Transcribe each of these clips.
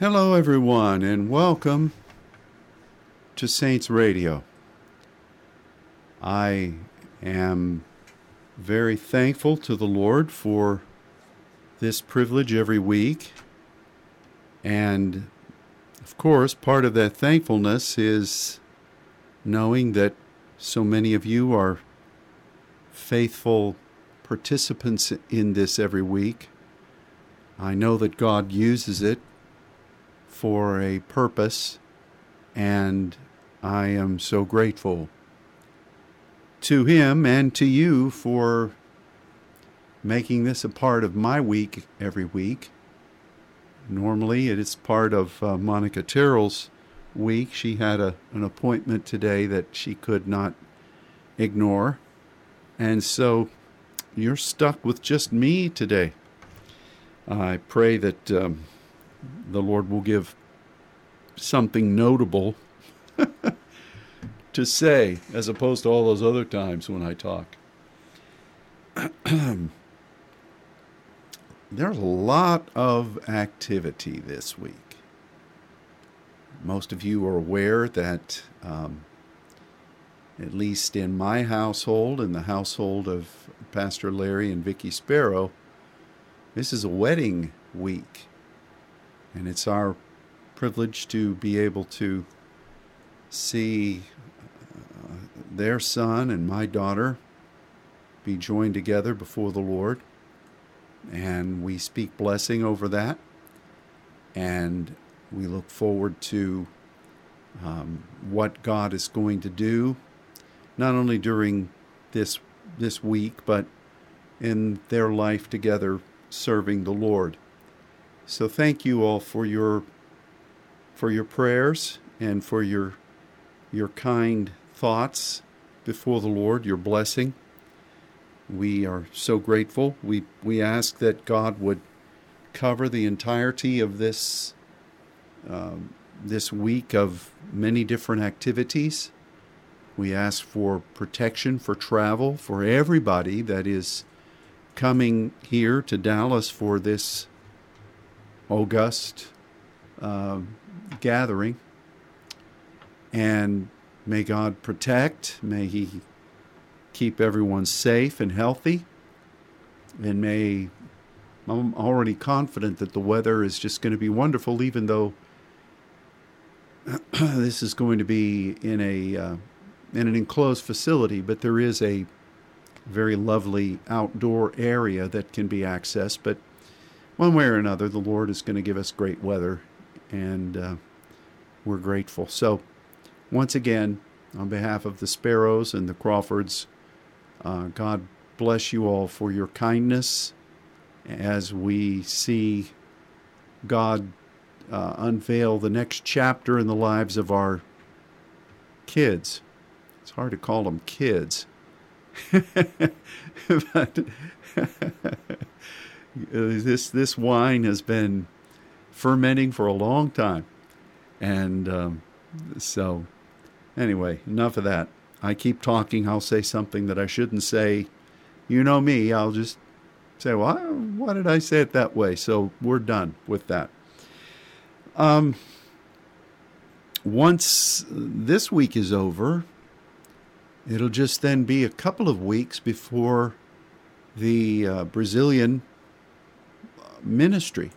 Hello, everyone, and welcome to Saints Radio. I am very thankful to the Lord for this privilege every week. And of course, part of that thankfulness is knowing that so many of you are faithful participants in this every week. I know that God uses it for a purpose, and I am so grateful to Him and to you for making this a part of my week every week. Normally, it is part of uh, Monica Terrell's week. She had a, an appointment today that she could not ignore. And so you're stuck with just me today. I pray that um, the Lord will give something notable to say as opposed to all those other times when I talk. There's a lot of activity this week. Most of you are aware that, um, at least in my household, in the household of Pastor Larry and Vicky Sparrow, this is a wedding week. And it's our privilege to be able to see uh, their son and my daughter be joined together before the Lord. And we speak blessing over that. And we look forward to um, what God is going to do, not only during this this week, but in their life together serving the Lord. So thank you all for your for your prayers and for your your kind thoughts before the Lord, your blessing. We are so grateful. We we ask that God would cover the entirety of this um, this week of many different activities. We ask for protection for travel for everybody that is coming here to Dallas for this august uh, gathering. And may God protect, may He keep everyone safe and healthy, and may I'm already confident that the weather is just going to be wonderful, even though this is going to be in a uh, in an enclosed facility, but there is a very lovely outdoor area that can be accessed. But one way or another, the Lord is going to give us great weather, and uh, we're grateful. So, once again, on behalf of the Sparrows and the Crawfords, uh, God bless you all for your kindness as we see God uh, unveil the next chapter in the lives of our kids. It's hard to call them kids. but this this wine has been fermenting for a long time, and um, so anyway, enough of that. I keep talking. I'll say something that I shouldn't say. You know me. I'll just say, "Well, why did I say it that way?" So we're done with that. Um, once this week is over, it'll just then be a couple of weeks before the uh, Brazilian ministry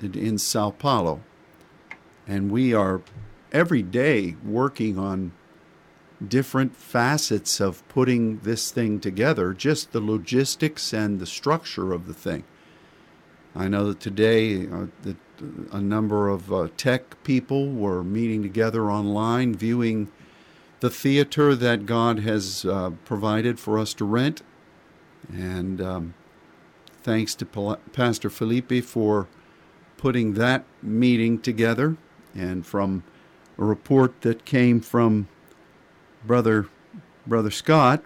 in Sao Paulo. And we are every day working on different facets of putting this thing together, just the logistics and the structure of the thing. I know that today uh, that a number of uh, tech people were meeting together online, viewing the theater that God has uh, provided for us to rent. And um, thanks to Pastor Felipe for putting that meeting together. And from a report that came from Brother, Brother Scott,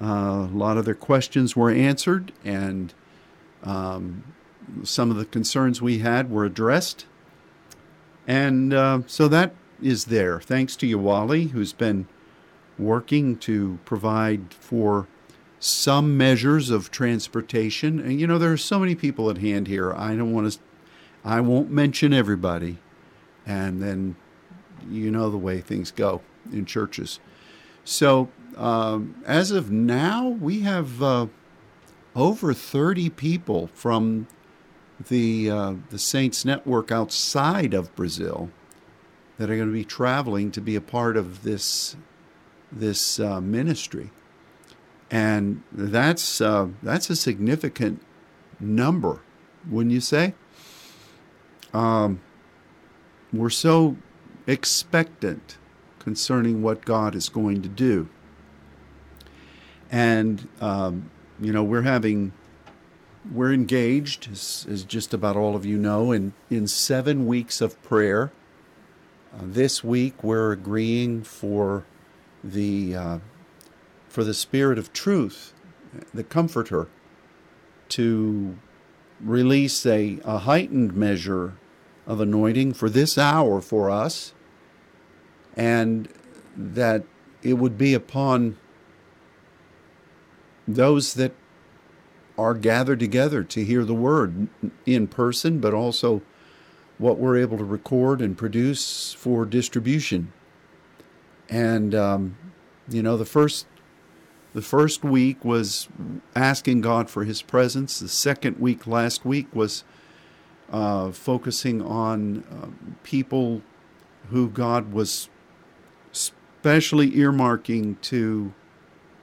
uh, a lot of their questions were answered, and um, some of the concerns we had were addressed. And uh, so that is there. Thanks to Yawali, who's been working to provide for some measures of transportation. And you know, there are so many people at hand here. I don't want to, I won't mention everybody, and then you know the way things go in churches. So um, as of now, we have uh, over 30 people from the uh, the Saints Network outside of Brazil that are going to be traveling to be a part of this this uh, ministry, and that's uh, that's a significant number, wouldn't you say? Um, we're so expectant concerning what God is going to do. And, um, you know, we're having, we're engaged, as, as, just about all of you know, in, in seven weeks of prayer. Uh, this week, we're agreeing for the, uh, for the Spirit of Truth, the Comforter, to release a, a heightened measure of anointing for this hour for us, and that it would be upon those that are gathered together to hear the word in person, but also what we're able to record and produce for distribution. And um, you know, the first the first week was asking God for His presence. The second week, last week, was uh, focusing on uh, people who God was specially earmarking to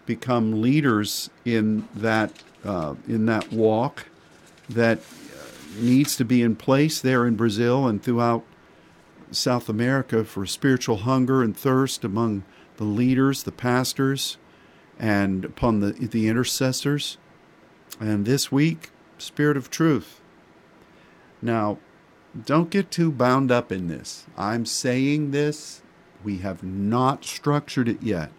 become leaders in that uh, in that walk that needs to be in place there in Brazil and throughout South America for spiritual hunger and thirst among the leaders, the pastors, and upon the the intercessors. And this week, Spirit of Truth. Now, don't get too bound up in this. I'm saying this. We have not structured it yet.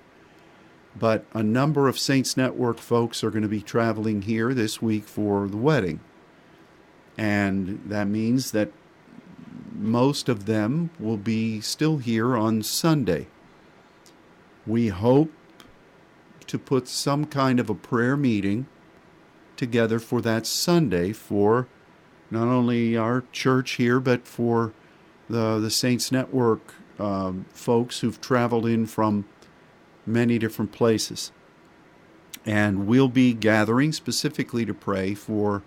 But a number of Saints Network folks are going to be traveling here this week for the wedding. And that means that most of them will be still here on Sunday. We hope to put some kind of a prayer meeting together for that Sunday for not only our church here, but for the, the Saints Network um, folks who've traveled in from many different places. And we'll be gathering specifically to pray for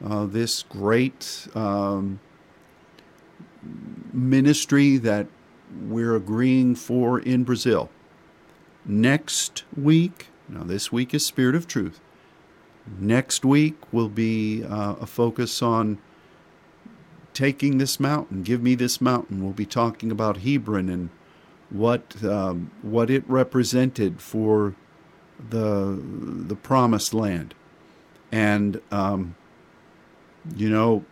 uh, this great um, ministry that we're agreeing for in Brazil next week, now this week is Spirit of Truth. Next week will be uh, a focus on taking this mountain. Give me this mountain. We'll be talking about Hebron and what um, what it represented for the the promised land. And um, you know,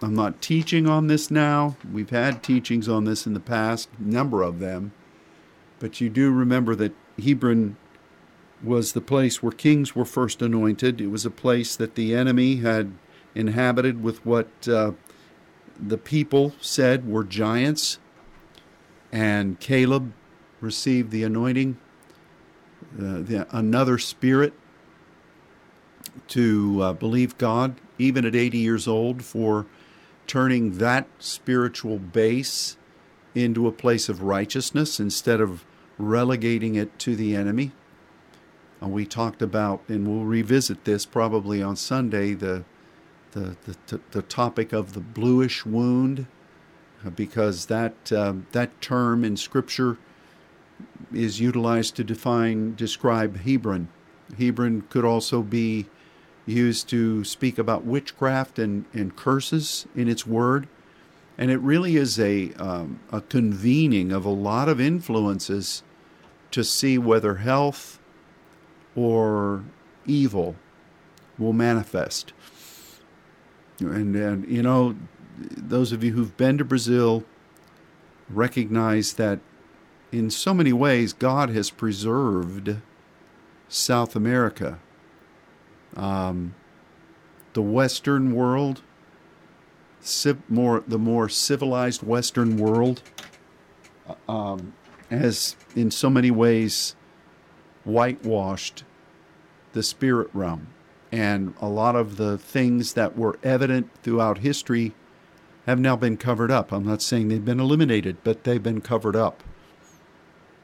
I'm not teaching on this now. We've had teachings on this in the past, number of them. But you do remember that Hebron was the place where kings were first anointed. It was a place that the enemy had inhabited with what uh, the people said were giants. And Caleb received the anointing, uh, the, another spirit to uh, believe God, even at 80 years old, for turning that spiritual base into a place of righteousness instead of relegating it to the enemy. Uh, we talked about, and we'll revisit this probably on Sunday, the the the, the topic of the bluish wound, uh, because that uh, that term in Scripture is utilized to define describe Hebron. Hebron could also be used to speak about witchcraft and, and curses in its word. And it really is a, um, a convening of a lot of influences to see whether health or evil will manifest. And, and you know, those of you who've been to Brazil recognize that in so many ways God has preserved South America. Um, the Western world, more the more civilized Western world, uh, um, has in so many ways whitewashed the spirit realm. And a lot of the things that were evident throughout history have now been covered up. I'm not saying they've been eliminated, but they've been covered up.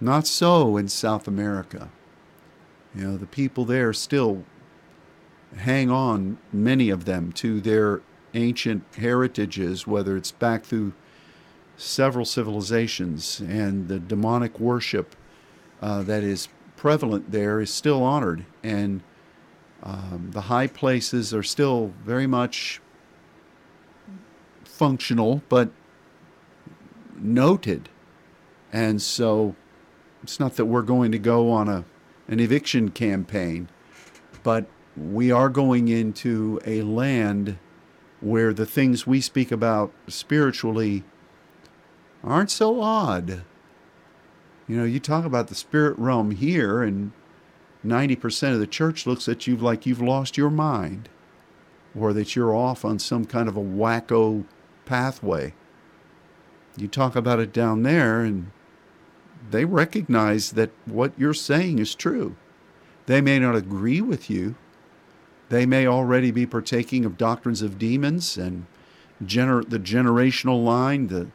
Not so in South America. You know, the people there still hang on, many of them, to their ancient heritages, whether it's back through several civilizations, and the demonic worship uh, that is prevalent there is still honored. And um, the high places are still very much functional, but noted. And so it's not that we're going to go on a, an eviction campaign, but we are going into a land where the things we speak about spiritually aren't so odd. You know, you talk about the spirit realm here, and 90% of the church looks at you like you've lost your mind or that you're off on some kind of a wacko pathway. You talk about it down there, and they recognize that what you're saying is true. They may not agree with you. They may already be partaking of doctrines of demons and gener- the generational line, the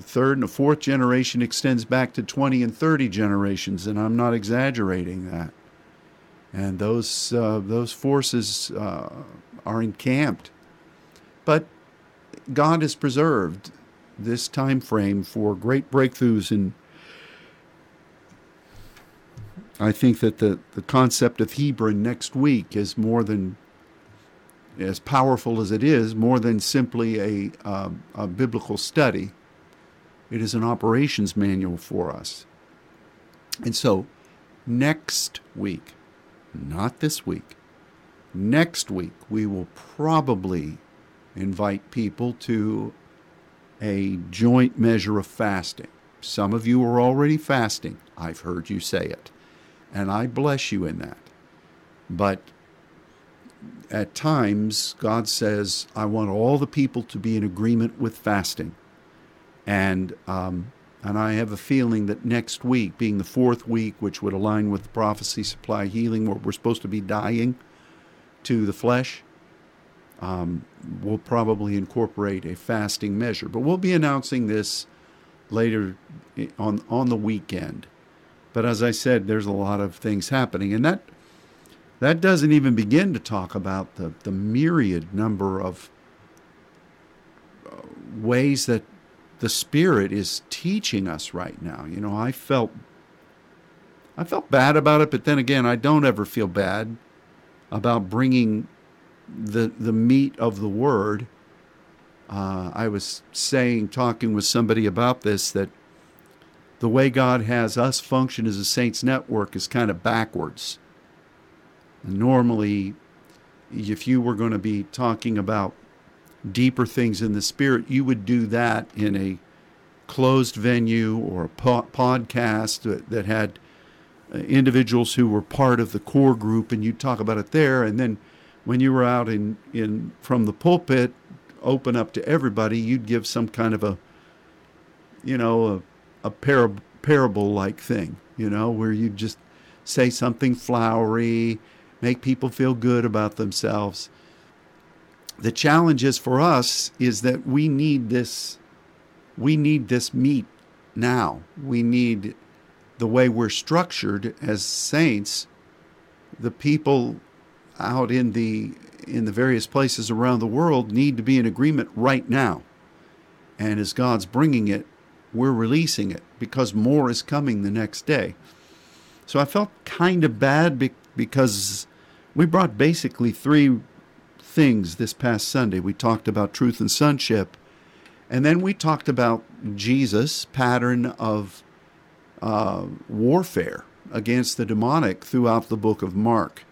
third and the fourth generation extends back to 20 and 30 generations, and I'm not exaggerating that. And those, uh, those forces uh, are encamped. But God has preserved this time frame for great breakthroughs in I think that the, the concept of Hebron next week is more than as powerful as it is, more than simply a, uh, a biblical study. It is an operations manual for us. And so, next week, not this week, next week, we will probably invite people to a joint measure of fasting. Some of you are already fasting. I've heard you say it and I bless you in that. But at times, God says, I want all the people to be in agreement with fasting. And, um, and I have a feeling that next week, being the fourth week, which would align with the prophecy, supply, healing, where we're supposed to be dying to the flesh, um, we'll probably incorporate a fasting measure. But we'll be announcing this later on, on the weekend. But as I said, there's a lot of things happening, and that that doesn't even begin to talk about the, the myriad number of uh, ways that the Spirit is teaching us right now. You know, I felt I felt bad about it, but then again, I don't ever feel bad about bringing the the meat of the Word. Uh, I was saying, talking with somebody about this, that the way God has us function as a Saints network is kind of backwards. Normally, if you were going to be talking about deeper things in the Spirit, you would do that in a closed venue or a po- podcast that, that had uh, individuals who were part of the core group, and you'd talk about it there. And then when you were out in, in from the pulpit, open up to everybody, you'd give some kind of a, you know, a a parab- parable like thing, you know, where you just say something flowery, make people feel good about themselves. The challenge is for us is that we need this we need this meat now. We need the way we're structured as saints, the people out in the in the various places around the world need to be in agreement right now. And as God's bringing it, we're releasing it because more is coming the next day. So I felt kind of bad be- because we brought basically three things this past Sunday. We talked about truth and sonship, and then we talked about Jesus' pattern of uh, warfare against the demonic throughout the book of Mark.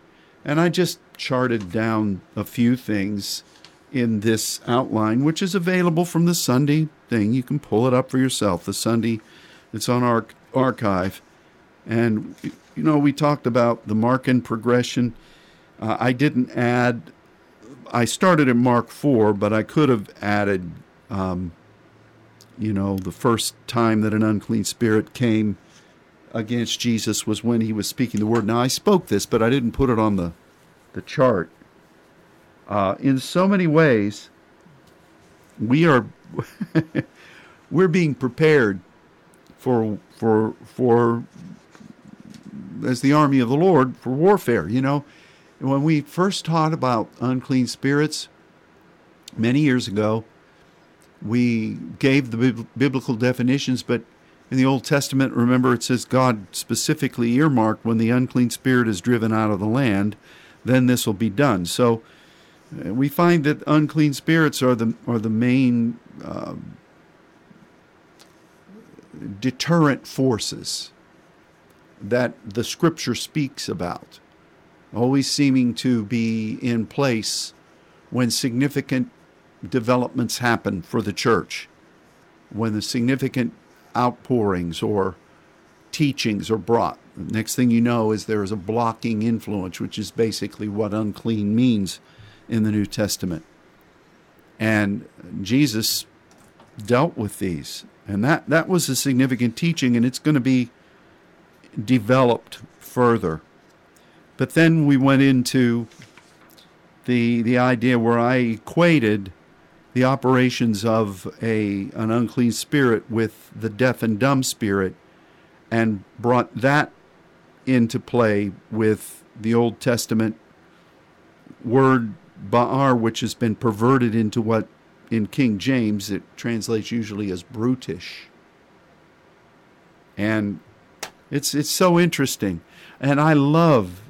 And I just charted down a few things in this outline, which is available from the Sunday thing. You can pull it up for yourself. The Sunday, it's on our archive. And, you know, we talked about the Markan progression. Uh, I didn't add, I started at Mark 4, but I could have added, um, you know, the first time that an unclean spirit came against Jesus was when he was speaking the word. Now, I spoke this, but I didn't put it on the, the chart. Uh, in so many ways, we are we're being prepared for for for as the army of the Lord for warfare. You know, when we first taught about unclean spirits many years ago, we gave the biblical definitions, but in the Old Testament, remember it says God specifically earmarked when the unclean spirit is driven out of the land, then this will be done. So uh, we find that unclean spirits are the are the main uh, deterrent forces that the Scripture speaks about, always seeming to be in place when significant developments happen for the church, when the significant outpourings or teachings are brought. Next thing you know is there is a blocking influence, which is basically what unclean means in the New Testament. And Jesus dealt with these. And that, that was a significant teaching, and it's going to be developed further. But then we went into the the idea where I equated the operations of a an unclean spirit with the deaf and dumb spirit and brought that into play with the Old Testament word ba'ar, which has been perverted into what in King James it translates usually as brutish. And it's it's so interesting. And I love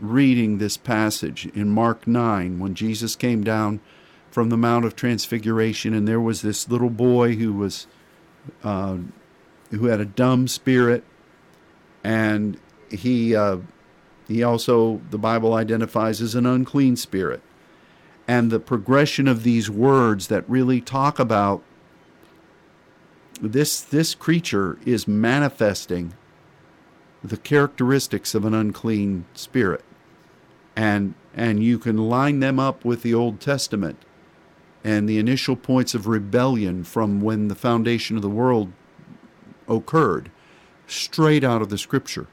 reading this passage in Mark 9 when Jesus came down from the Mount of Transfiguration, and there was this little boy who was uh, who had a dumb spirit, and he uh, he also the Bible identifies as an unclean spirit, and the progression of these words that really talk about this this creature is manifesting the characteristics of an unclean spirit and and you can line them up with the Old Testament and the initial points of rebellion from when the foundation of the world occurred, straight out of the scripture.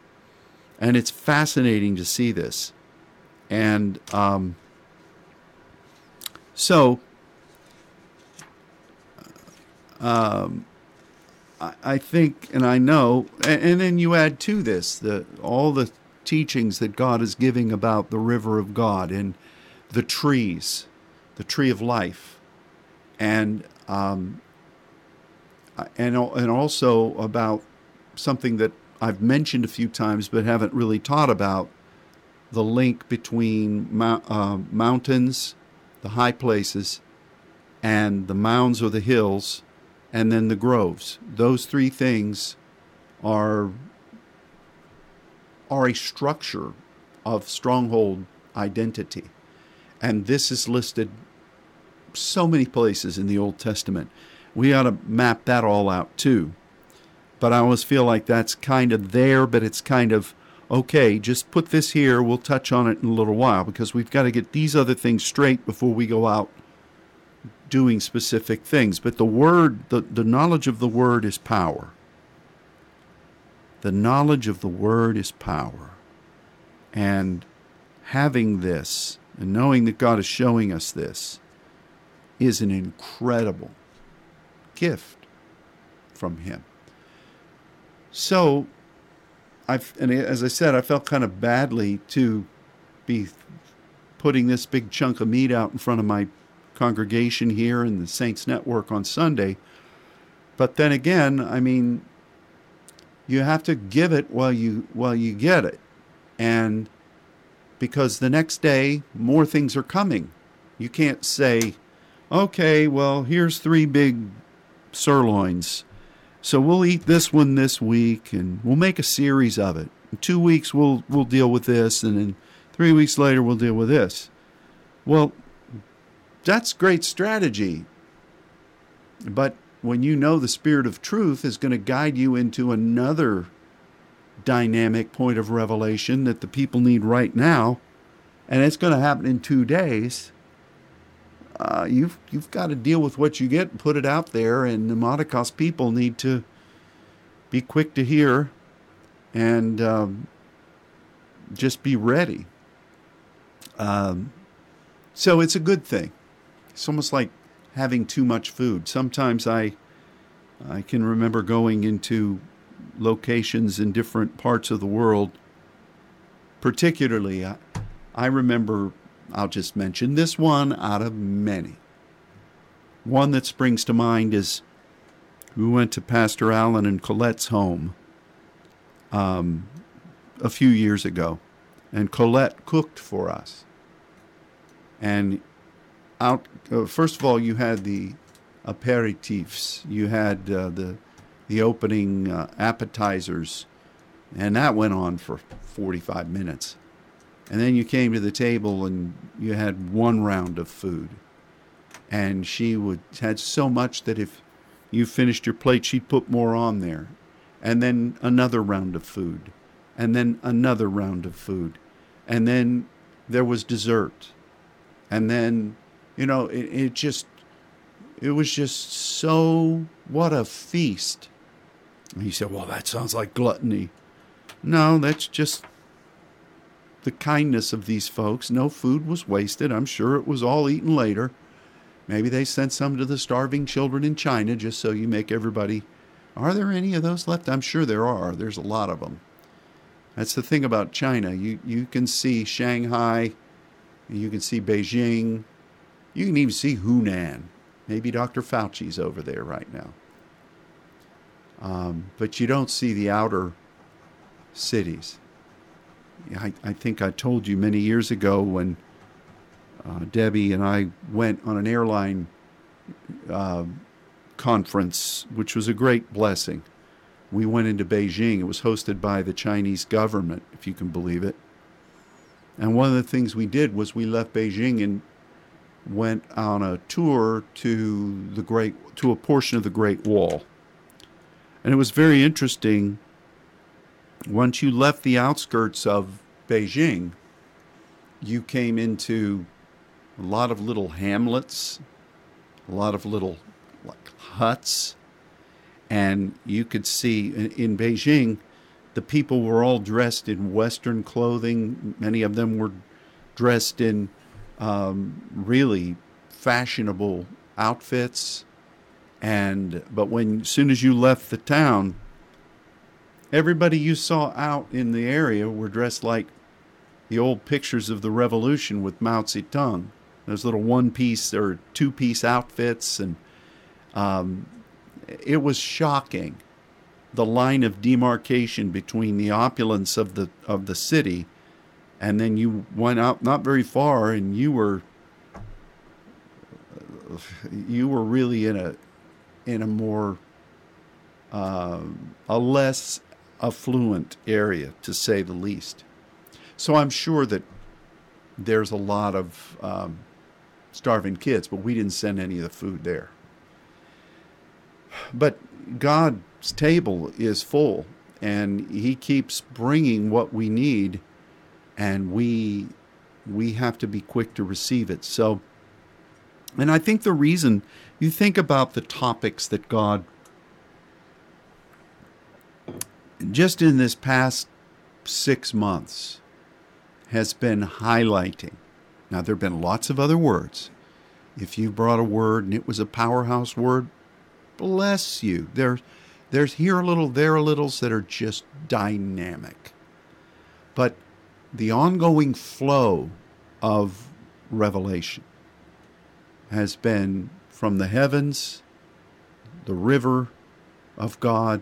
And it's fascinating to see this. And um, so, um, I, I think, and I know, and, and then you add to this the all the teachings that God is giving about the river of God and the trees, the tree of life, and um, and and also about something that I've mentioned a few times but haven't really taught about the link between uh, mountains, the high places, and the mounds or the hills, and then the groves. Those three things are are a structure of stronghold identity. And this is listed so many places in the Old Testament. We ought to map that all out too. But I always feel like that's kind of there, but it's kind of okay, just put this here. We'll touch on it in a little while because we've got to get these other things straight before we go out doing specific things. But the word, the, the knowledge of the word is power. The knowledge of the word is power. And having this and knowing that God is showing us this is an incredible gift from him. So, I've, and as I said, I felt kind of badly to be putting this big chunk of meat out in front of my congregation here in the Saints Network on Sunday. But then again, I mean, you have to give it while you while you get it, and because the next day more things are coming. You can't say, okay, well, here's three big sirloins. So we'll eat this one this week and we'll make a series of it. In two weeks we'll we'll deal with this and then three weeks later we'll deal with this. Well, that's great strategy. But when you know the spirit of truth is going to guide you into another dynamic point of revelation that the people need right now, and it's going to happen in two days, uh, you've you've got to deal with what you get and put it out there. And the Pneumaticos people need to be quick to hear and um, just be ready. Um, so it's a good thing. It's almost like having too much food. Sometimes I I can remember going into locations in different parts of the world. Particularly, I, I remember, I'll just mention this one out of many. One that springs to mind is we went to Pastor Allen and Colette's home um, a few years ago, and Colette cooked for us. And out, uh, first of all, you had the aperitifs, you had uh, the the opening uh, appetizers, and that went on for 45 minutes. And then you came to the table and you had one round of food. And she would had so much that if you finished your plate, she'd put more on there. And then another round of food. And then another round of food. And then there was dessert. And then, you know, it, it just, it was just so, what a feast. And he said, Well, that sounds like gluttony. No, that's just the kindness of these folks. No food was wasted. I'm sure it was all eaten later. Maybe they sent some to the starving children in China just so you make everybody. Are there any of those left? I'm sure there are. There's a lot of them. That's the thing about China. You, you can see Shanghai, you can see Beijing, you can even see Wuhan. Maybe Dr. Fauci's over there right now. Um, but you don't see the outer cities. I, I, think I told you many years ago when uh, Debbie and I went on an airline uh, conference, which was a great blessing. We went into Beijing. It was hosted by the Chinese government, if you can believe it. And one of the things we did was we left Beijing and went on a tour to the great to a portion of the Great Wall. And it was very interesting. Once you left the outskirts of Beijing, you came into a lot of little hamlets, a lot of little like huts, and you could see in, in Beijing, the people were all dressed in Western clothing. Many of them were dressed in um, really fashionable outfits. And but when soon as you left the town, everybody you saw out in the area were dressed like the old pictures of the revolution with Mao Zedong. Those little one piece or two piece outfits, and um, it was shocking the line of demarcation between the opulence of the of the city, and then you went out not very far, and you were you were really in a in a more uh, a less affluent area, to say the least. So I'm sure that there's a lot of um, starving kids, but we didn't send any of the food there. But God's table is full, and He keeps bringing what we need, and we we have to be quick to receive it. So, and I think the reason you think about the topics that God, just in this past six months, has been highlighting. Now, there have been lots of other words. If you brought a word and it was a powerhouse word, bless you. There, there's here a little, there a littles that are just dynamic. But the ongoing flow of revelation has been from the heavens, the river of God,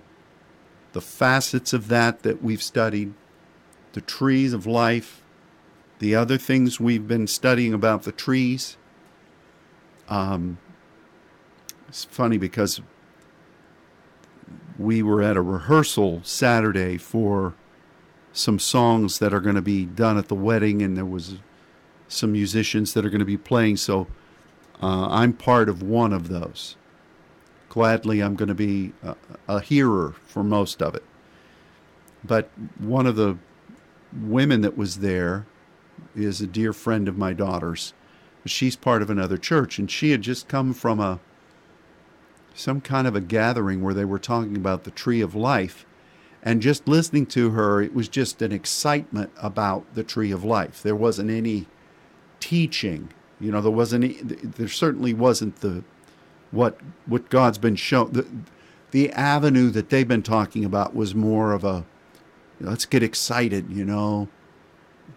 the facets of that that we've studied, the trees of life, the other things we've been studying about the trees. Um, it's funny because we were at a rehearsal Saturday for some songs that are going to be done at the wedding, and there was some musicians that are going to be playing. So uh, I'm part of one of those. Gladly, I'm going to be a, a hearer for most of it. But one of the women that was there is a dear friend of my daughter's. She's part of another church, and she had just come from a some kind of a gathering where they were talking about the tree of life. And just listening to her, it was just an excitement about the tree of life. There wasn't any teaching you know, there wasn't there certainly wasn't the what what God's been shown. The, the avenue that they've been talking about was more of a let's get excited, you know,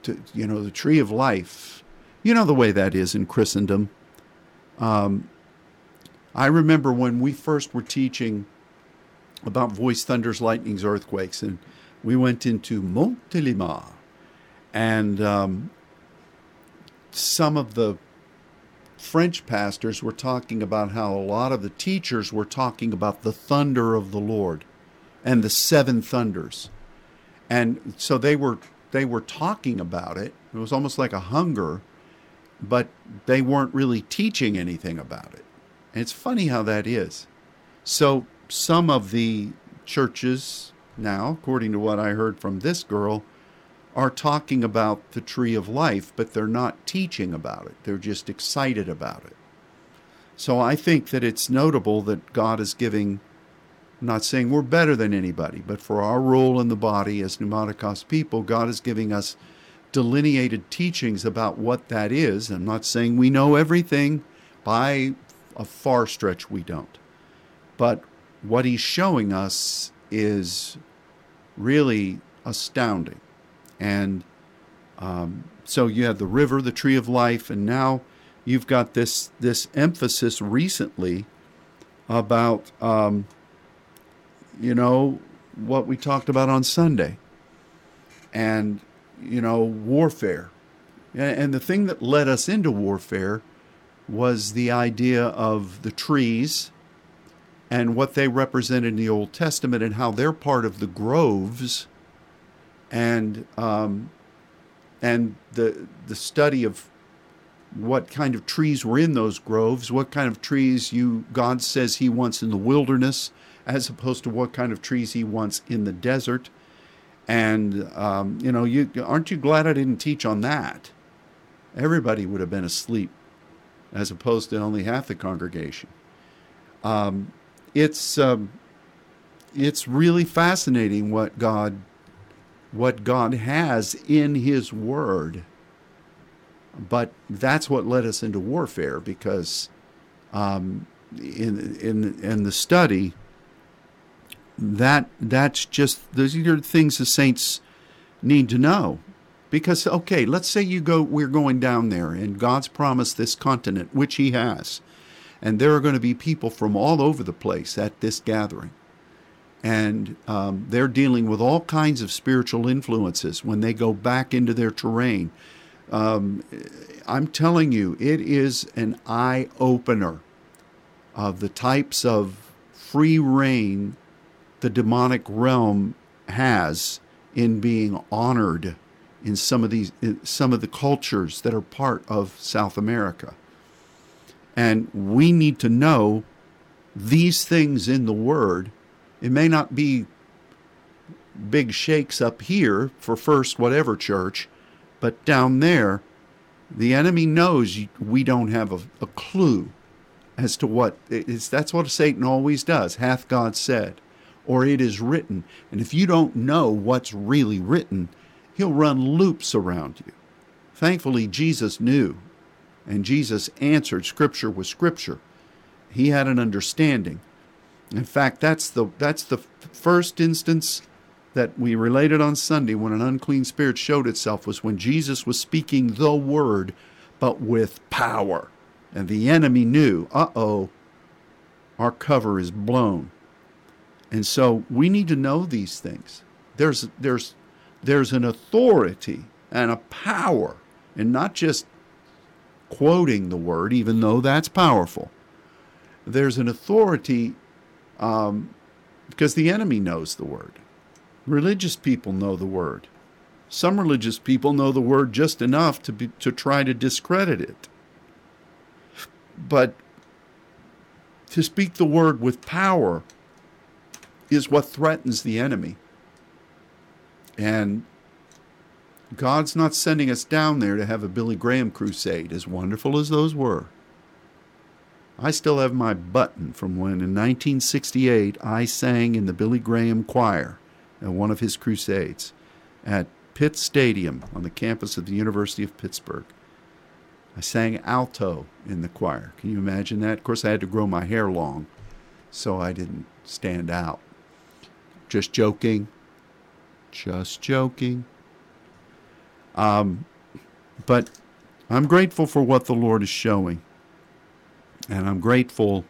to, you know, the tree of life. You know the way that is in Christendom. Um, I remember when we first were teaching about voice thunders, lightnings, earthquakes, and we went into Montélimar, and um, some of the French pastors were talking about how a lot of the teachers were talking about the thunder of the Lord and the seven thunders. And so they were they were talking about it. It was almost like a hunger, but they weren't really teaching anything about it. And it's funny how that is. So some of the churches now, according to what I heard from this girl, are talking about the tree of life, but they're not teaching about it. They're just excited about it. So I think that it's notable that God is giving, I'm not saying we're better than anybody, but for our role in the body as pneumaticos people, God is giving us delineated teachings about what that is. I'm not saying we know everything. By a far stretch, we don't. But what he's showing us is really astounding. And um, so you have the river, the tree of life, and now you've got this this emphasis recently about um, you know what we talked about on Sunday, and you know warfare, and the thing that led us into warfare was the idea of the trees and what they represent in the Old Testament and how they're part of the groves and um, and the the study of what kind of trees were in those groves, what kind of trees you God says He wants in the wilderness, as opposed to what kind of trees He wants in the desert. And um, you know, you aren't you glad I didn't teach on that? Everybody would have been asleep, as opposed to only half the congregation. Um, it's um, it's really fascinating what God what God has in His Word. But that's what led us into warfare because um, in, in, in the study, that that's just those are things the saints need to know. Because okay let's say you go we're going down there and god's promised this continent which he has. And there are going to be people from all over the place at this gathering and um, they're dealing with all kinds of spiritual influences when they go back into their terrain. Um, I'm telling you, it is an eye opener of the types of free reign the demonic realm has in being honored in some of these some of the cultures that are part of South America. And we need to know these things in the word it may not be big shakes up here for first whatever church, but down there, the enemy knows we don't have a, a clue as to what is. That's what Satan always does. Hath God said, or it is written. And if you don't know what's really written, he'll run loops around you. Thankfully, Jesus knew, and Jesus answered Scripture with Scripture. He had an understanding. In fact, that's the that's the first instance that we related on Sunday when an unclean spirit showed itself was when Jesus was speaking the word, but with power. And the enemy knew, uh oh, our cover is blown. And so we need to know these things. There's there's there's an authority and a power, and not just quoting the word, even though that's powerful. There's an authority um, because the enemy knows the word. Religious people know the word. Some religious people know the word just enough to be, to try to discredit it. But to speak the word with power is what threatens the enemy. And God's not sending us down there to have a Billy Graham crusade, as wonderful as those were. I still have my button from when in 1968 I sang in the Billy Graham choir at one of his crusades at Pitt Stadium on the campus of the University of Pittsburgh. I sang alto in the choir. Can you imagine that? Of course, I had to grow my hair long, so I didn't stand out. Just joking. Just joking. Um, but I'm grateful for what the Lord is showing. And I'm grateful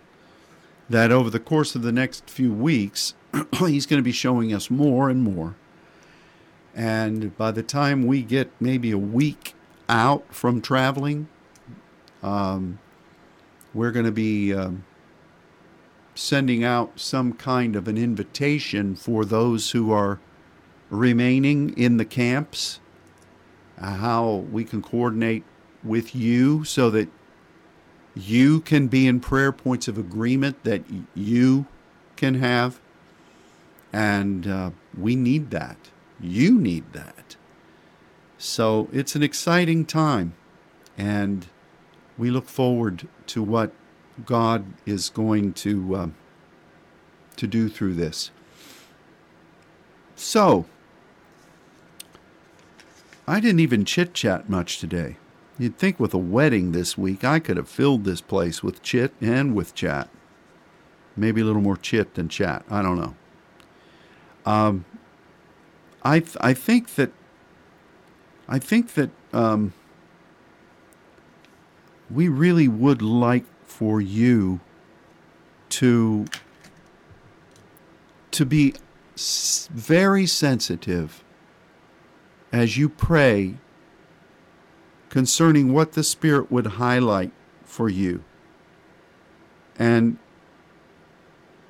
that over the course of the next few weeks, He's going to be showing us more and more. And by the time we get maybe a week out from traveling, um, we're going to be um, sending out some kind of an invitation for those who are remaining in the camps, uh, how we can coordinate with you so that you can be in prayer points of agreement that you can have. And uh, we need that. You need that. So it's an exciting time. And we look forward to what God is going to, uh, to do through this. So, I didn't even chit chat much today. You'd think with a wedding this week, I could have filled this place with chit and with chat. Maybe a little more chit than chat. I don't know. Um, I th- I think that I think that um, we really would like for you to to be very sensitive as you pray concerning what the Spirit would highlight for you. And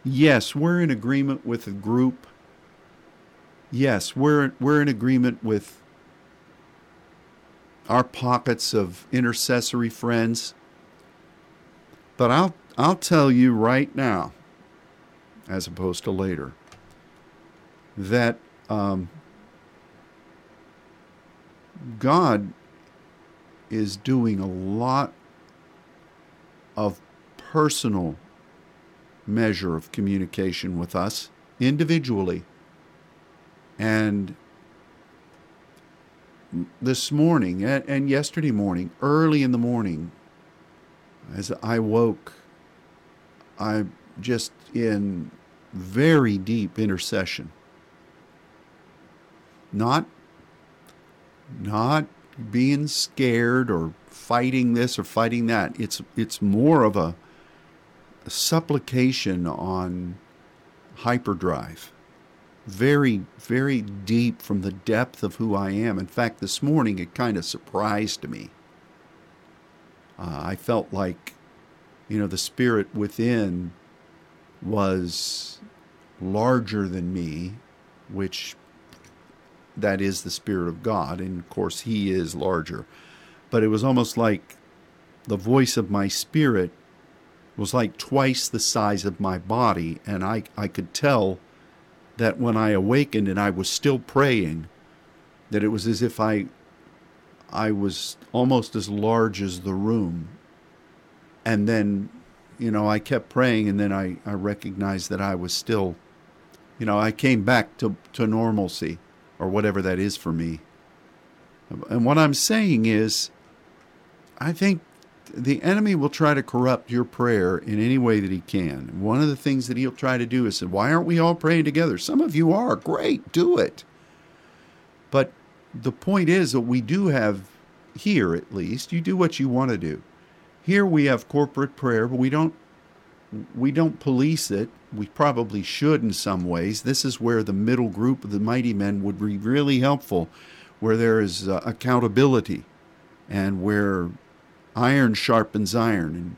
yes, we're in agreement with the group. Yes, we're we're in agreement with our pockets of intercessory friends. But I'll I'll tell you right now, as opposed to later, that um, God is doing a lot of personal measure of communication with us individually. And this morning and, yesterday morning, early in the morning, as I woke, I'm just in very deep intercession. Not, not being scared or fighting this or fighting that. It's it's more of a, a supplication on hyperdrive. Very, very deep from the depth of who I am. In fact, this morning it kind of surprised me. Uh, I felt like, you know, the spirit within was larger than me, which that is the Spirit of God, and of course, He is larger. But it was almost like the voice of my spirit was like twice the size of my body, and I, I could tell that when I awakened and I was still praying, that it was as if I I was almost as large as the room. And then, you know, I kept praying and then I, I recognized that I was still, you know, I came back to, to normalcy or whatever that is for me. And what I'm saying is, I think the enemy will try to corrupt your prayer in any way that he can. One of the things that he'll try to do is say, Why aren't we all praying together? Some of you are. Great, do it. But the point is that we do have, here at least, you do what you want to do. Here we have corporate prayer, but we don't we don't police it. We probably should in some ways. This is where the middle group of the mighty men would be really helpful, where there is uh, accountability and where iron sharpens iron. And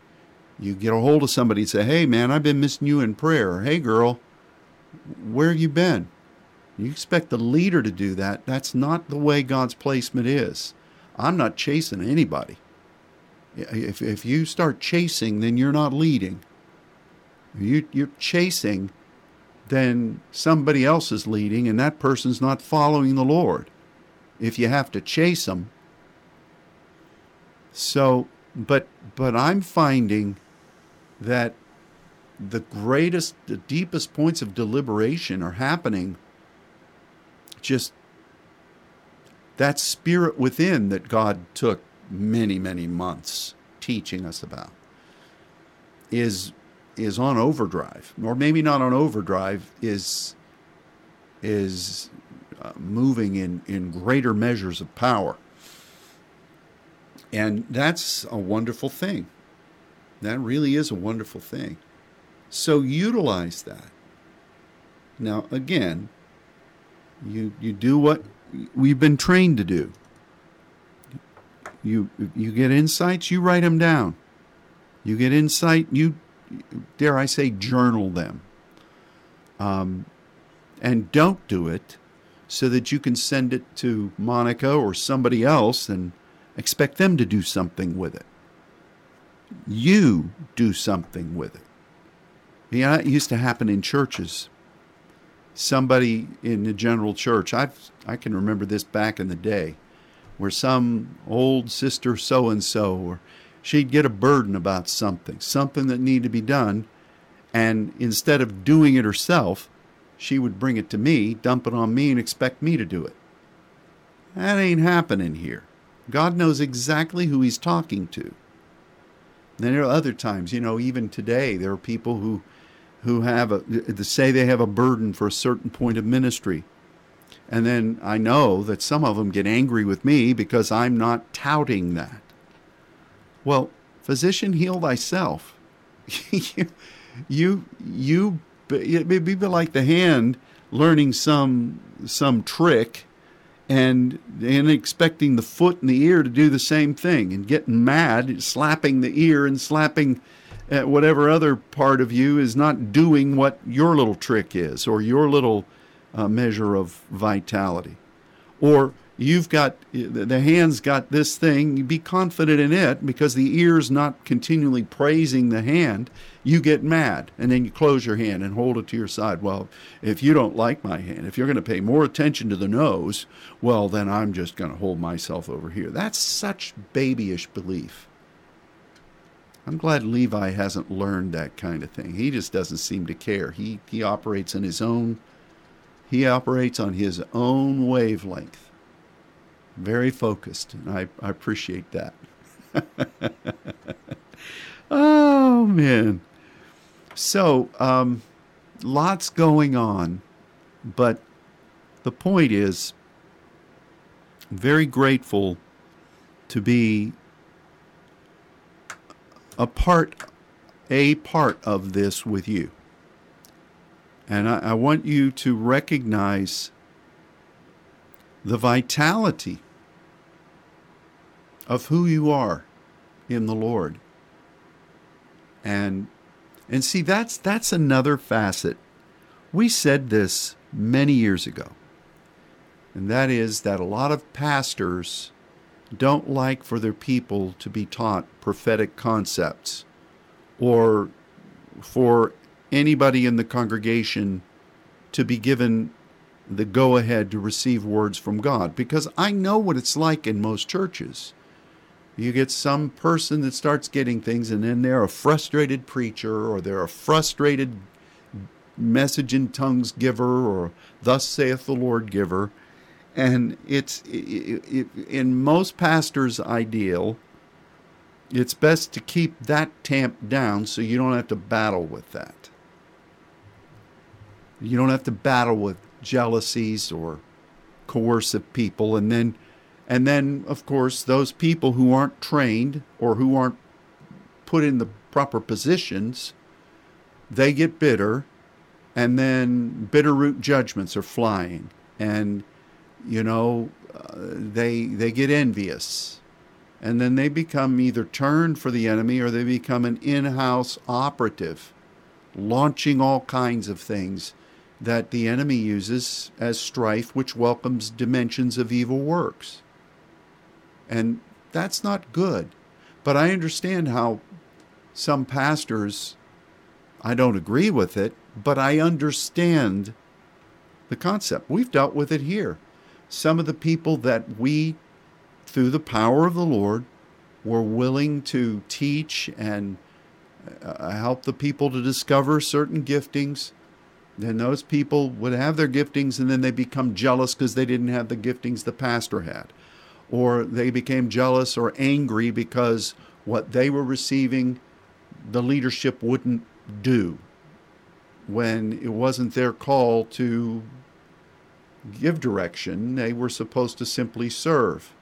you get a hold of somebody and say, hey, man, I've been missing you in prayer. Or, hey, girl, where have you been? You expect the leader to do that. That's not the way God's placement is. I'm not chasing anybody. If, if you start chasing, then you're not leading you, you're chasing, then somebody else is leading, and that person's not following the Lord. If you have to chase them. So, but but I'm finding that the greatest, the deepest points of deliberation are happening just that spirit within that God took many, many months teaching us about is is on overdrive, or maybe not on overdrive, is is uh, moving in in greater measures of power, and that's a wonderful thing. That really is a wonderful thing. So utilize that. Now, again, you you do what we've been trained to do. You you get insights, you write them down. You get insight, you dare I say, journal them. Um, and don't do it so that you can send it to Monica or somebody else and expect them to do something with it. You do something with it. Yeah, it used to happen in churches. Somebody in the general church, i I can remember this back in the day, where some old sister so and so, or she'd get a burden about something, something that needed to be done, and instead of doing it herself, she would bring it to me, dump it on me, and expect me to do it. That ain't happening here. God knows exactly who He's talking to. Then there are other times, you know, even today, there are people who, who have a, say they have a burden for a certain point of ministry. And then I know that some of them get angry with me because I'm not touting that. Well, physician, heal thyself. you, you, you, it may be like the hand learning some some trick and and expecting the foot and the ear to do the same thing and getting mad, slapping the ear and slapping at whatever other part of you is not doing what your little trick is or your little uh, measure of vitality. Or you've got the hand's got this thing you be confident in it because the ear's not continually praising the hand you get mad and then you close your hand and hold it to your side. Well if you don't like my hand if you're going to pay more attention to the nose well then i'm just going to hold myself over here. That's such babyish belief. I'm glad levi hasn't learned that kind of thing. He just doesn't seem to care. He he operates in his own he operates on his own wavelength very focused, and I, I appreciate that. oh, man. So, um, lots going on, but the point is, very grateful to be a part, a part of this with you. And I, I want you to recognize the vitality of who you are in the Lord. And and see that's that's another facet. We said this many years ago. And that is that a lot of pastors don't like for their people to be taught prophetic concepts or for anybody in the congregation to be given the go ahead to receive words from God because I know what it's like in most churches. You get some person that starts getting things, and then they're a frustrated preacher, or they're a frustrated message in tongues giver, or thus saith the Lord giver. And it's it, it, in most pastors' ideal, it's best to keep that tamped down so you don't have to battle with that. You don't have to battle with jealousies or coercive people, and then and then, of course, those people who aren't trained or who aren't put in the proper positions, they get bitter, and then bitter root judgments are flying, and you know uh, they they get envious, and then they become either turned for the enemy or they become an in-house operative, launching all kinds of things that the enemy uses as strife, which welcomes dimensions of evil works. And that's not good. But I understand how some pastors, I don't agree with it, but I understand the concept. We've dealt with it here. Some of the people that we, through the power of the Lord, were willing to teach and uh, help the people to discover certain giftings. Then those people would have their giftings and then they become jealous because they didn't have the giftings the pastor had or they became jealous or angry because what they were receiving the leadership wouldn't do when it wasn't their call to give direction. They were supposed to simply serve.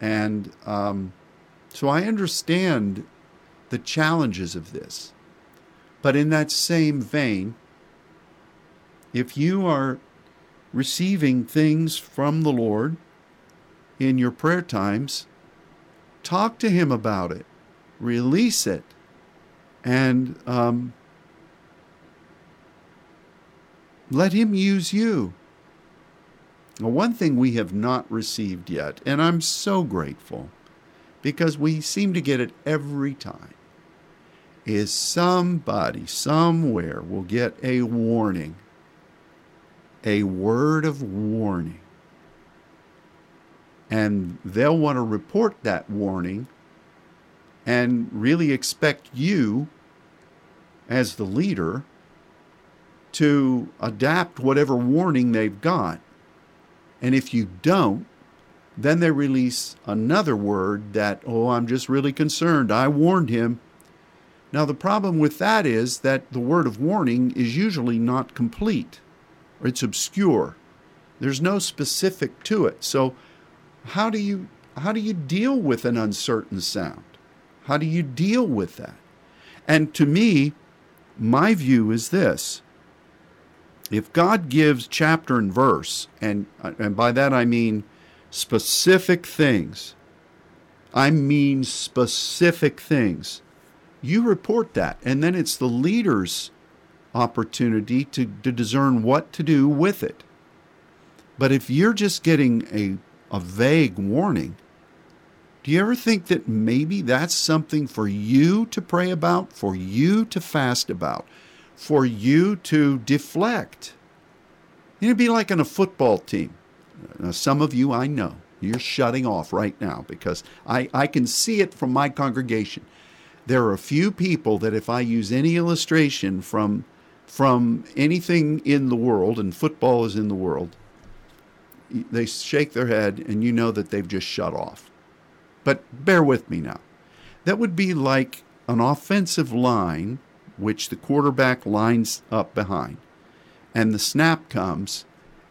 And um, so I understand the challenges of this. But in that same vein, if you are receiving things from the Lord in your prayer times, talk to Him about it, release it, and um, let Him use you. Now, one thing we have not received yet, and I'm so grateful because we seem to get it every time, is somebody somewhere will get a warning, a word of warning. And they'll want to report that warning and really expect you, as the leader, to adapt whatever warning they've got. And if you don't, then they release another word that, oh, I'm just really concerned. I warned him. Now, the problem with that is that the word of warning is usually not complete or it's obscure. There's no specific to it. So, how do you how do you deal with an uncertain sound? How do you deal with that? And to me, my view is this if God gives chapter and verse, and, and by that I mean specific things, I mean specific things, you report that. And then it's the leader's opportunity to, to discern what to do with it. But if you're just getting a, a vague warning, do you ever think that maybe that's something for you to pray about, for you to fast about? for you to deflect. It'd be like on a football team. Now, some of you I know, you're shutting off right now because I, I can see it from my congregation. There are a few people that if I use any illustration from from anything in the world, and football is in the world, they shake their head and you know that they've just shut off. But bear with me now. That would be like an offensive line which the quarterback lines up behind. And the snap comes,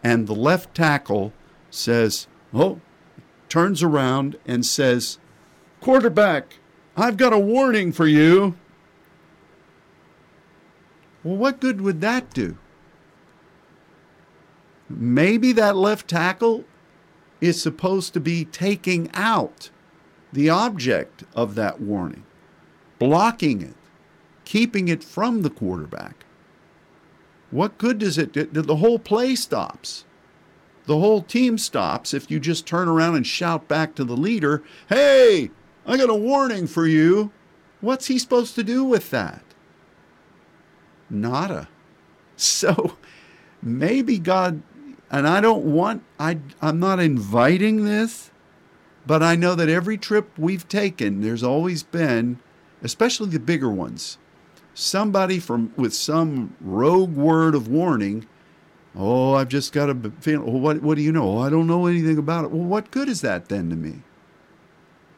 and the left tackle says, Oh, turns around and says, Quarterback, I've got a warning for you. Well, what good would that do? Maybe that left tackle is supposed to be taking out the object of that warning, blocking it keeping it from the quarterback. What good does it do? The whole play stops. The whole team stops if you just turn around and shout back to the leader, Hey, I got a warning for you. What's he supposed to do with that? Nada. So maybe God, and I don't want, I, I'm not inviting this, but I know that every trip we've taken, there's always been, especially the bigger ones, somebody from with some rogue word of warning. Oh, I've just got a feeling. Well, what what do you know? Oh, I don't know anything about it. Well, what good is that then to me?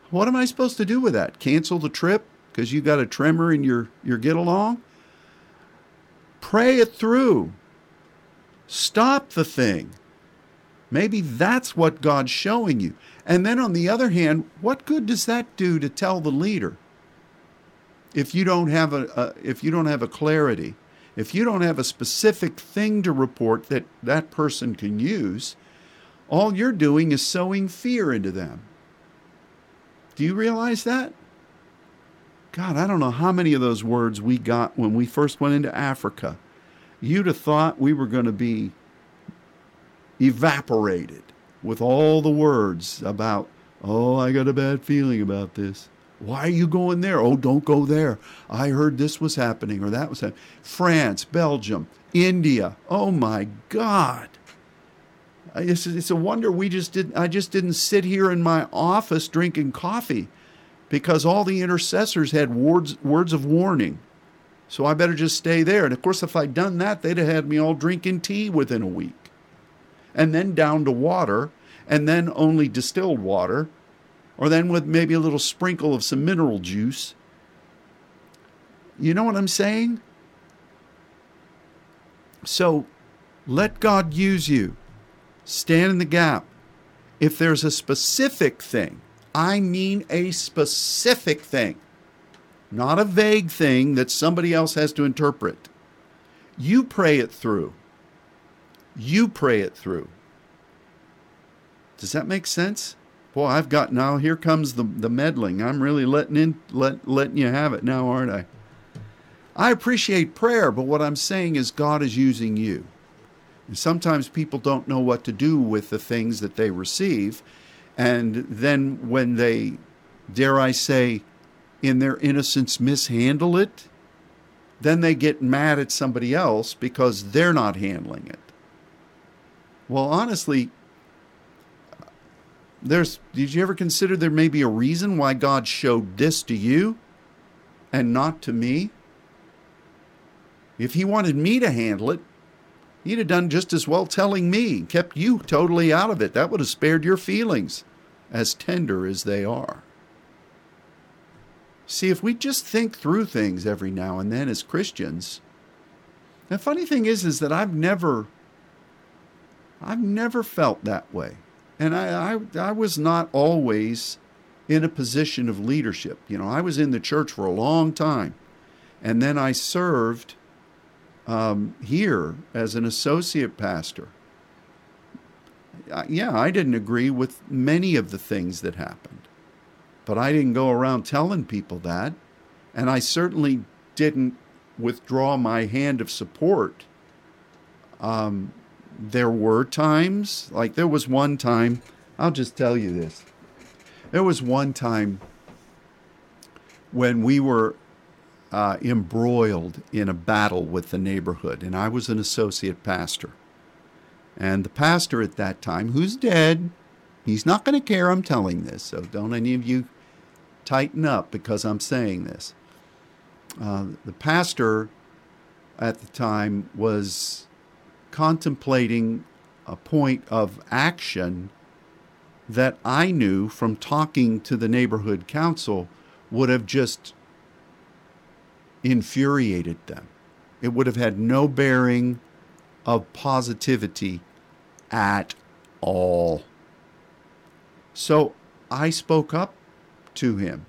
What am I supposed to do with that? Cancel the trip because you got a tremor in your your get along? Pray it through. Stop the thing. Maybe that's what God's showing you. And then on the other hand, what good does that do to tell the leader? if you don't have a, a, if you don't have a clarity, if you don't have a specific thing to report that that person can use, all you're doing is sowing fear into them. Do you realize that? God, I don't know how many of those words we got when we first went into Africa. You'd have thought we were going to be evaporated with all the words about, oh, I got a bad feeling about this. Why are you going there? Oh, don't go there. I heard this was happening or that was happening. France, Belgium, India. Oh my God. It's, it's a wonder we just didn't. I just didn't sit here in my office drinking coffee because all the intercessors had words words of warning. So I better just stay there. And of course, if I'd done that, they'd have had me all drinking tea within a week, and then down to water, and then only distilled water, or then with maybe a little sprinkle of some mineral juice. You know what I'm saying? So let God use you. Stand in the gap. If there's a specific thing, I mean a specific thing, not a vague thing that somebody else has to interpret. You pray it through. You pray it through. Does that make sense? Boy, I've got now. Here comes the the meddling. I'm really letting in let letting you have it now, aren't I? I appreciate prayer, but what I'm saying is God is using you. And sometimes people don't know what to do with the things that they receive, and then when they, dare I say, in their innocence mishandle it, then they get mad at somebody else because they're not handling it. Well, honestly, there's did you ever consider there may be a reason why God showed this to you and not to me? If he wanted me to handle it, he'd have done just as well telling me, kept you totally out of it. That would have spared your feelings, as tender as they are. See, if we just think through things every now and then as Christians, the funny thing is, is that I've never, I've never felt that way, and I, I, I was not always in a position of leadership. You know, I was in the church for a long time, and then I served um, here as an associate pastor. Yeah, I didn't agree with many of the things that happened. But I didn't go around telling people that. And I certainly didn't withdraw my hand of support. Um, there were times, like there was one time, I'll just tell you this. There was one time when we were uh, embroiled in a battle with the neighborhood, and I was an associate pastor. And the pastor at that time, who's dead, he's not going to care I'm telling this, so don't any of you tighten up because I'm saying this. Uh, the pastor at the time was contemplating a point of action that I knew from talking to the neighborhood council would have just infuriated them. It would have had no bearing of positivity at all. So I spoke up to him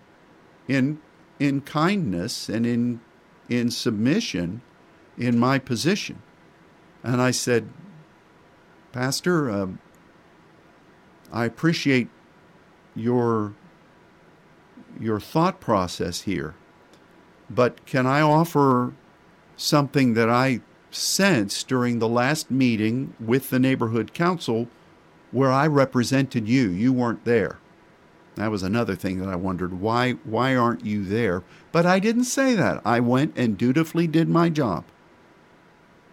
in in kindness and in in submission in my position. And I said, Pastor, um, I appreciate your your thought process here, but can I offer something that I sensed during the last meeting with the neighborhood council where I represented you? You weren't there. That was another thing that I wondered why why aren't you there? But I didn't say that. I went and dutifully did my job.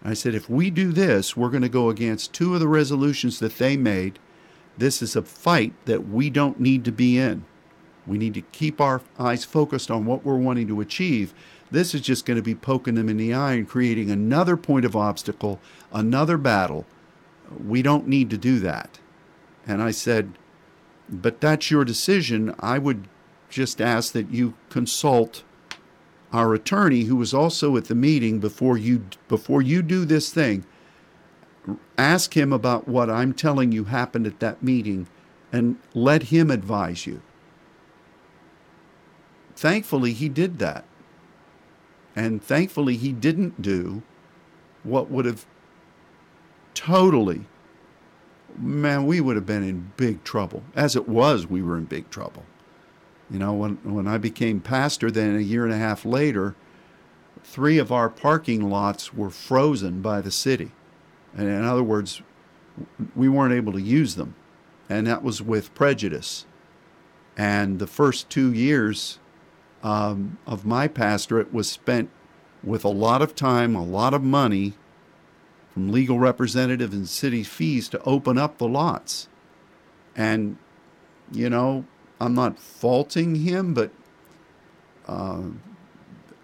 I said if we do this, we're going to go against two of the resolutions that they made. This is a fight that we don't need to be in. We need to keep our eyes focused on what we're wanting to achieve. This is just going to be poking them in the eye and creating another point of obstacle, another battle. We don't need to do that. And I said, but that's your decision. I would just ask that you consult our attorney who was also at the meeting before you before you do this thing. Ask him about what I'm telling you happened at that meeting and let him advise you. Thankfully, he did that. And thankfully, he didn't do what would have totally man, we would have been in big trouble. As it was, we were in big trouble. You know, when when I became pastor, then a year and a half later, three of our parking lots were frozen by the city. And in other words, we weren't able to use them. And that was with prejudice. And the first two years um, of my pastorate was spent with a lot of time, a lot of money from legal representative and city fees to open up the lots. And, you know, I'm not faulting him, but uh,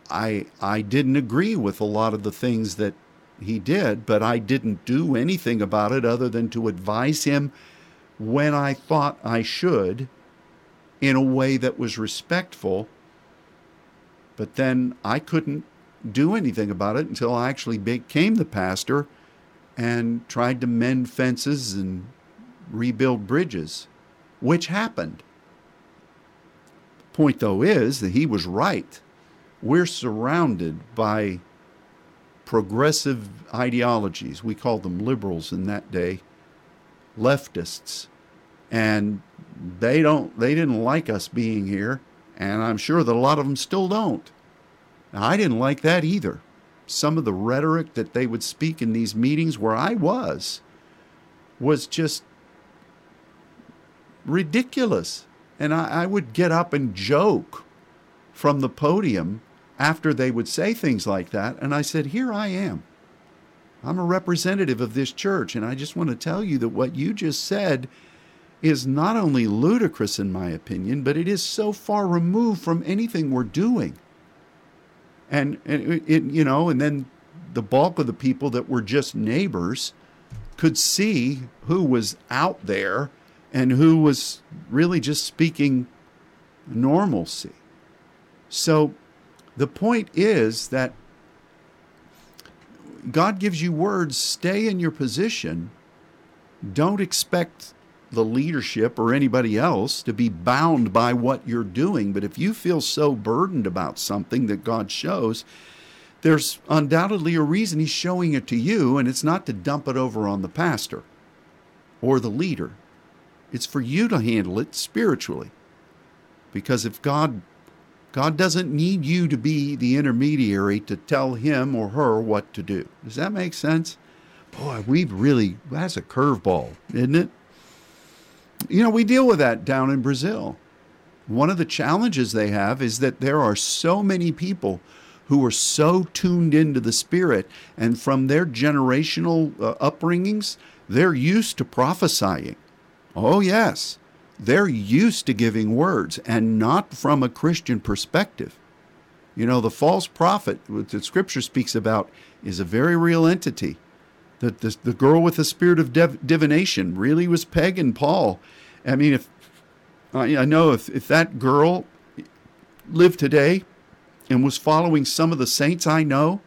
I I didn't agree with a lot of the things that he did, but I didn't do anything about it other than to advise him when I thought I should in a way that was respectful. But then I couldn't do anything about it until I actually became the pastor and tried to mend fences and rebuild bridges, which happened. Point, though, is that he was right. We're surrounded by progressive ideologies. We called them liberals in that day, leftists. And they don't they didn't like us being here, and I'm sure that a lot of them still don't. Now, I didn't like that either. Some of the rhetoric that they would speak in these meetings where I was was just ridiculous. And I, I would get up and joke from the podium after they would say things like that. And I said, Here I am. I'm a representative of this church. And I just want to tell you that what you just said is not only ludicrous, in my opinion, but it is so far removed from anything we're doing. And, and it, it, you know, and then the bulk of the people that were just neighbors could see who was out there and who was really just speaking normalcy. So the point is that God gives you words, stay in your position. Don't expect the leadership or anybody else to be bound by what you're doing. But if you feel so burdened about something that God shows, there's undoubtedly a reason He's showing it to you, and it's not to dump it over on the pastor or the leader. It's for you to handle it spiritually. Because if God God doesn't need you to be the intermediary to tell him or her what to do. Does that make sense? Boy, we've really that's a curveball, isn't it? You know, we deal with that down in Brazil. One of the challenges they have is that there are so many people who are so tuned into the Spirit, and from their generational uh, upbringings, they're used to prophesying. Oh, yes, they're used to giving words, and not from a Christian perspective. You know, the false prophet, that scripture speaks about, is a very real entity the, the, the girl with the spirit of div- divination really was pegging Paul. I mean, if I know if, if that girl lived today and was following some of the saints I know,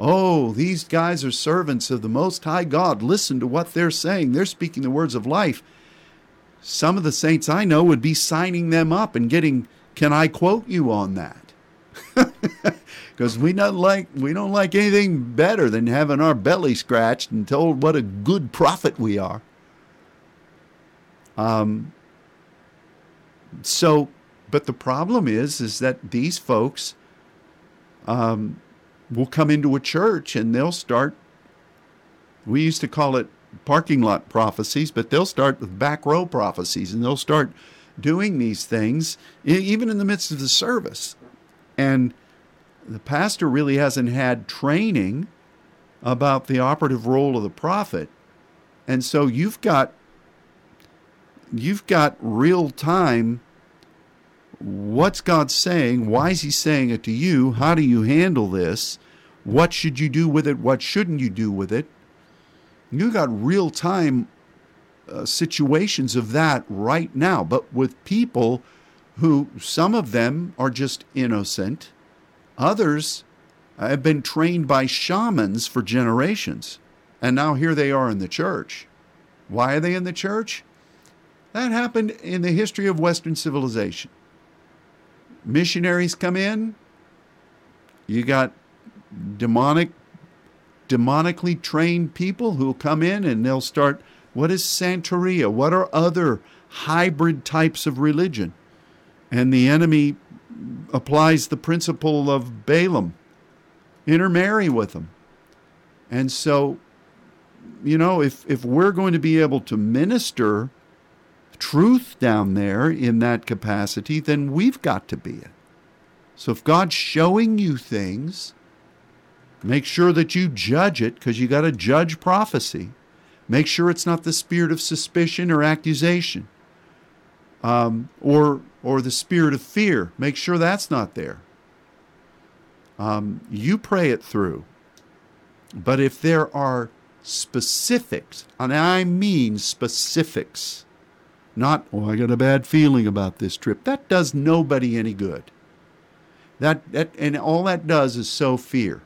oh, these guys are servants of the Most High God. Listen to what they're saying. They're speaking the words of life. Some of the saints I know would be signing them up and getting, can I quote you on that? because we don't like we don't like anything better than having our belly scratched and told what a good prophet we are. Um. So, but the problem is, is that these folks um, will come into a church and they'll start. We used to call it parking lot prophecies, but they'll start with back row prophecies and they'll start doing these things even in the midst of the service. And the pastor really hasn't had training about the operative role of the prophet. And so you've got you've got real time what's God saying? Why is he saying it to you? How do you handle this? What should you do with it? What shouldn't you do with it? You got real time uh, situations of that right now, but with people who some of them are just innocent Others have been trained by shamans for generations, and now here they are in the church. Why are they in the church? That happened in the history of Western civilization. Missionaries come in, you got demonic, demonically trained people who come in and they'll start. What is Santeria? What are other hybrid types of religion? And the enemy applies the principle of Balaam intermarry with them. And so, you know, if, if we're going to be able to minister truth down there in that capacity, then we've got to be it. So if God's showing you things, make sure that you judge it because you got to judge prophecy. Make sure it's not the spirit of suspicion or accusation um, or or the spirit of fear. Make sure that's not there. Um, you pray it through. But if there are specifics, and I mean specifics, Not, oh, I got a bad feeling about this trip. That does nobody any good. That, that and all that does is sow fear.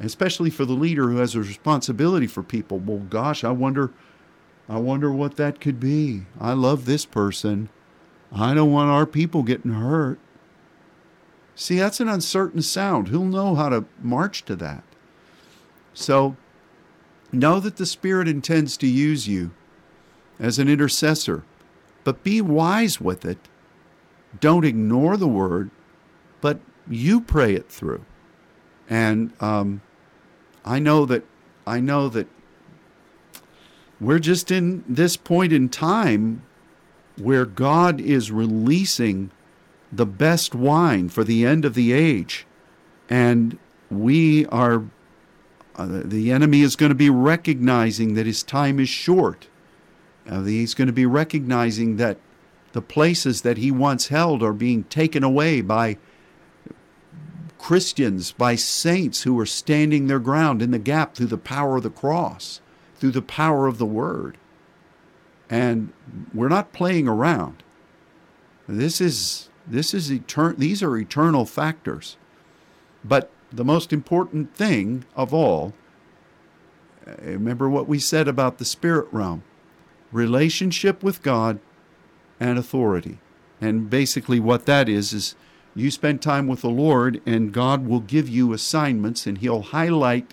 Especially for the leader who has a responsibility for people. Well, gosh, I wonder I wonder what that could be. I love this person. I don't want our people getting hurt. See, that's an uncertain sound. Who'll know how to march to that? So, know that the Spirit intends to use you as an intercessor, but be wise with it. Don't ignore the word, but you pray it through. And um, I know that I know that we're just in this point in time where God is releasing the best wine for the end of the age. And we are, uh, the enemy is going to be recognizing that his time is short. Uh, he's going to be recognizing that the places that he once held are being taken away by Christians, by saints who are standing their ground in the gap through the power of the cross through the power of the word. And we're not playing around. This is this is etern- these are eternal factors. But the most important thing of all, uh, remember what we said about the spirit realm relationship with God and authority. And basically, what that is, is you spend time with the Lord, and God will give you assignments, and He'll highlight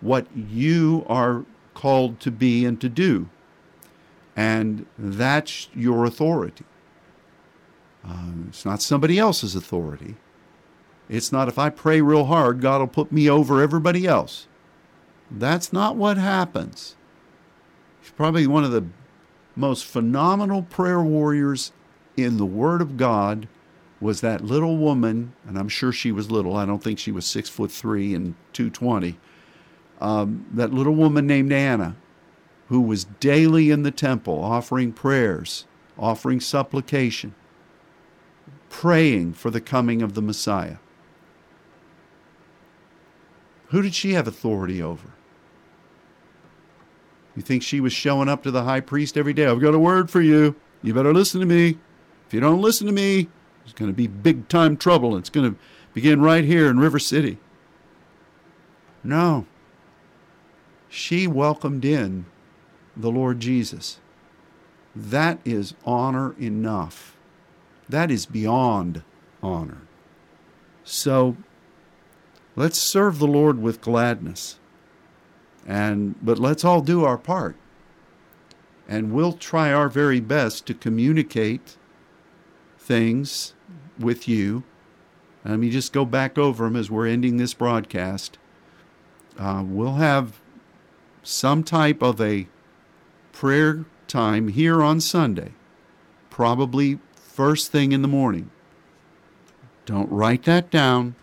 what you are called to be and to do. And that's your authority. Uh, it's not somebody else's authority. It's not if I pray real hard, God will put me over everybody else. That's not what happens. He's probably one of the most phenomenal prayer warriors in the Word of God was that little woman, and I'm sure she was little. I don't think she was six foot three and 220 um, that little woman named Anna, who was daily in the temple offering prayers, offering supplication, praying for the coming of the Messiah. Who did she have authority over? You think she was showing up to the high priest every day? I've got a word for you. You better listen to me. If you don't listen to me, it's going to be big time trouble. It's going to begin right here in River City. No she welcomed in the Lord Jesus. That is honor enough. That is beyond honor. So let's serve the Lord with gladness. And but let's all do our part. And we'll try our very best to communicate things with you. Let me just go back over them as we're ending this broadcast. Uh, we'll have some type of a prayer time here on Sunday, probably first thing in the morning. Don't write that down.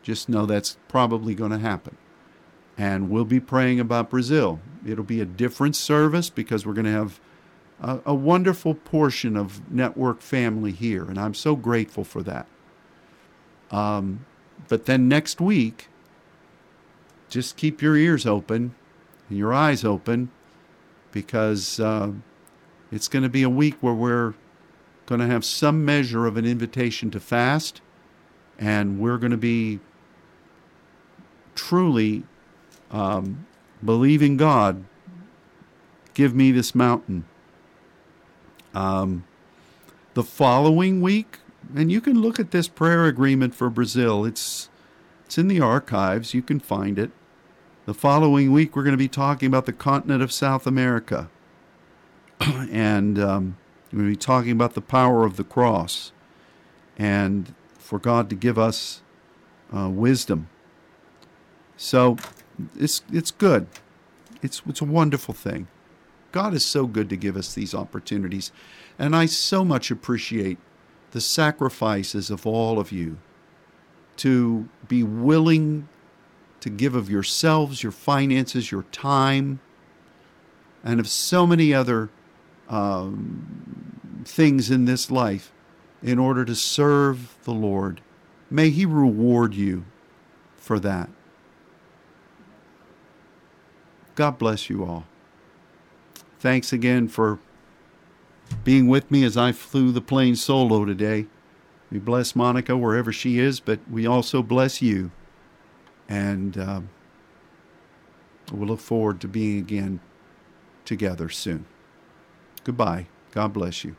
Just know that's probably going to happen. And we'll be praying about Brazil. It'll be a different service because we're going to have a, a wonderful portion of network family here, and I'm so grateful for that. Um, but then next week, just keep your ears open and your eyes open because uh, it's going to be a week where we're going to have some measure of an invitation to fast, and we're going to be truly um, believing God, give me this mountain. Um, the following week, and you can look at this prayer agreement for Brazil. It's it's in the archives. You can find it. The following week, we're going to be talking about the continent of South America. and um, we're going to be talking about the power of the cross and for God to give us uh, wisdom. So it's, it's good. It's, it's a wonderful thing. God is so good to give us these opportunities. And I so much appreciate the sacrifices of all of you to be willing to give of yourselves, your finances, your time, and of so many other um, things in this life in order to serve the Lord. May He reward you for that. God bless you all. Thanks again for being with me as I flew the plane solo today. We bless Monica wherever she is, but we also bless you. And um, we'll look forward to being again together soon. Goodbye. God bless you.